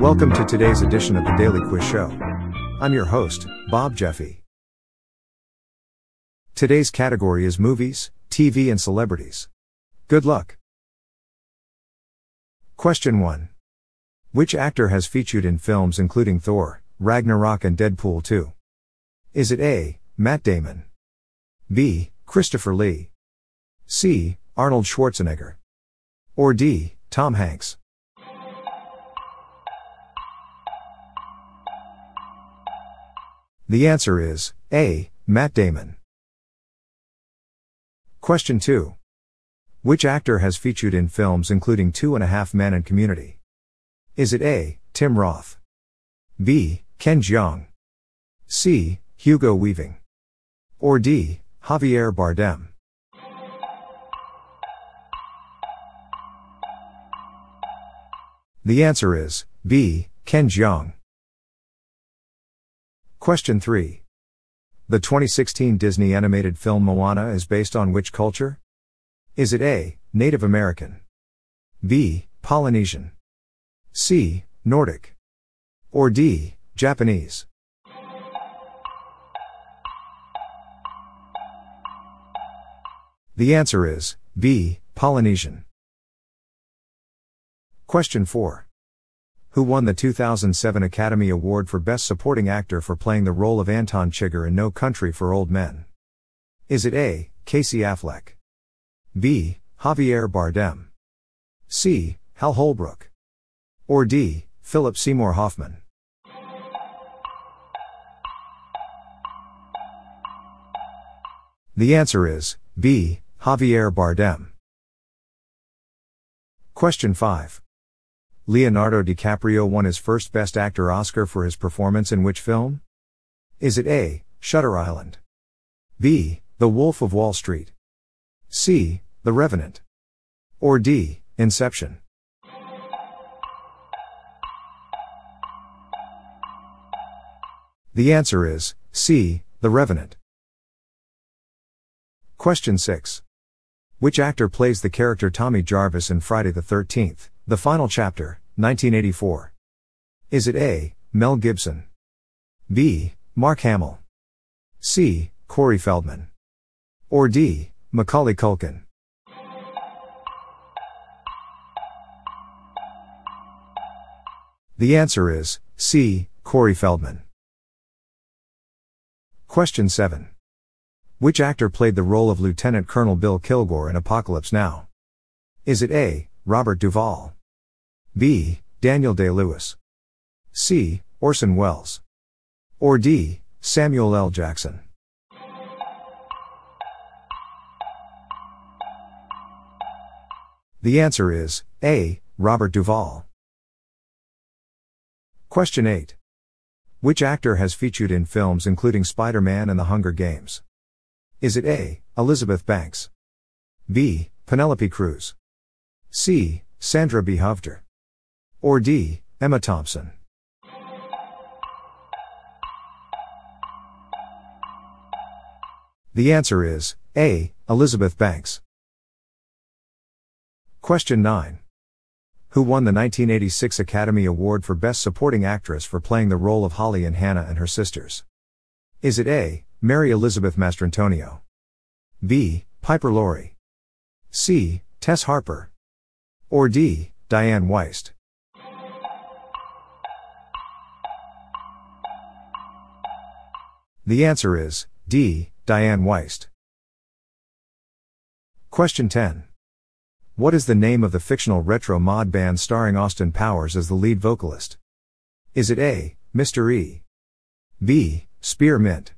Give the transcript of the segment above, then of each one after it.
Welcome to today's edition of the Daily Quiz Show. I'm your host, Bob Jeffy. Today's category is movies, TV, and celebrities. Good luck. Question 1. Which actor has featured in films including Thor, Ragnarok, and Deadpool 2? Is it A. Matt Damon? B. Christopher Lee? C. Arnold Schwarzenegger? Or D. Tom Hanks? The answer is A. Matt Damon. Question 2. Which actor has featured in films including Two and a Half Men and Community? Is it A. Tim Roth? B. Ken Jeong? C. Hugo Weaving? Or D. Javier Bardem? The answer is B. Ken Jeong. Question 3. The 2016 Disney animated film Moana is based on which culture? Is it A. Native American? B. Polynesian? C. Nordic? Or D. Japanese? The answer is B. Polynesian. Question 4 who won the 2007 Academy Award for Best Supporting Actor for playing the role of Anton Chigurh in No Country for Old Men? Is it A. Casey Affleck? B. Javier Bardem? C. Hal Holbrook? Or D. Philip Seymour Hoffman? The answer is B. Javier Bardem. Question 5. Leonardo DiCaprio won his first Best Actor Oscar for his performance in which film? Is it A. Shutter Island? B. The Wolf of Wall Street? C. The Revenant? Or D. Inception? The answer is C. The Revenant. Question 6. Which actor plays the character Tommy Jarvis in Friday the 13th? The Final Chapter, 1984. Is it A. Mel Gibson? B. Mark Hamill? C. Corey Feldman? Or D. Macaulay Culkin? The answer is C. Corey Feldman. Question 7. Which actor played the role of Lieutenant Colonel Bill Kilgore in Apocalypse Now? Is it A. Robert Duvall? B. Daniel Day Lewis. C. Orson Welles. Or D. Samuel L. Jackson. The answer is A. Robert Duvall. Question 8. Which actor has featured in films including Spider Man and The Hunger Games? Is it A. Elizabeth Banks? B. Penelope Cruz? C. Sandra B. Hovter? Or D. Emma Thompson. The answer is A. Elizabeth Banks. Question 9. Who won the 1986 Academy Award for Best Supporting Actress for playing the role of Holly in Hannah and Her Sisters? Is it A. Mary Elizabeth Mastrantonio? B. Piper Laurie? C. Tess Harper? Or D. Dianne Wiest? The answer is D. Dianne Wiest. Question 10. What is the name of the fictional retro mod band starring Austin Powers as the lead vocalist? Is it A. Mr. E? B. Spearmint?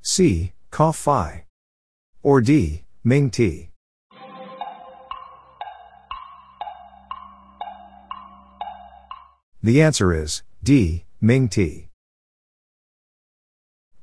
C. Cough Fi? Or D. Ming Tea? The answer is D. Ming Tea.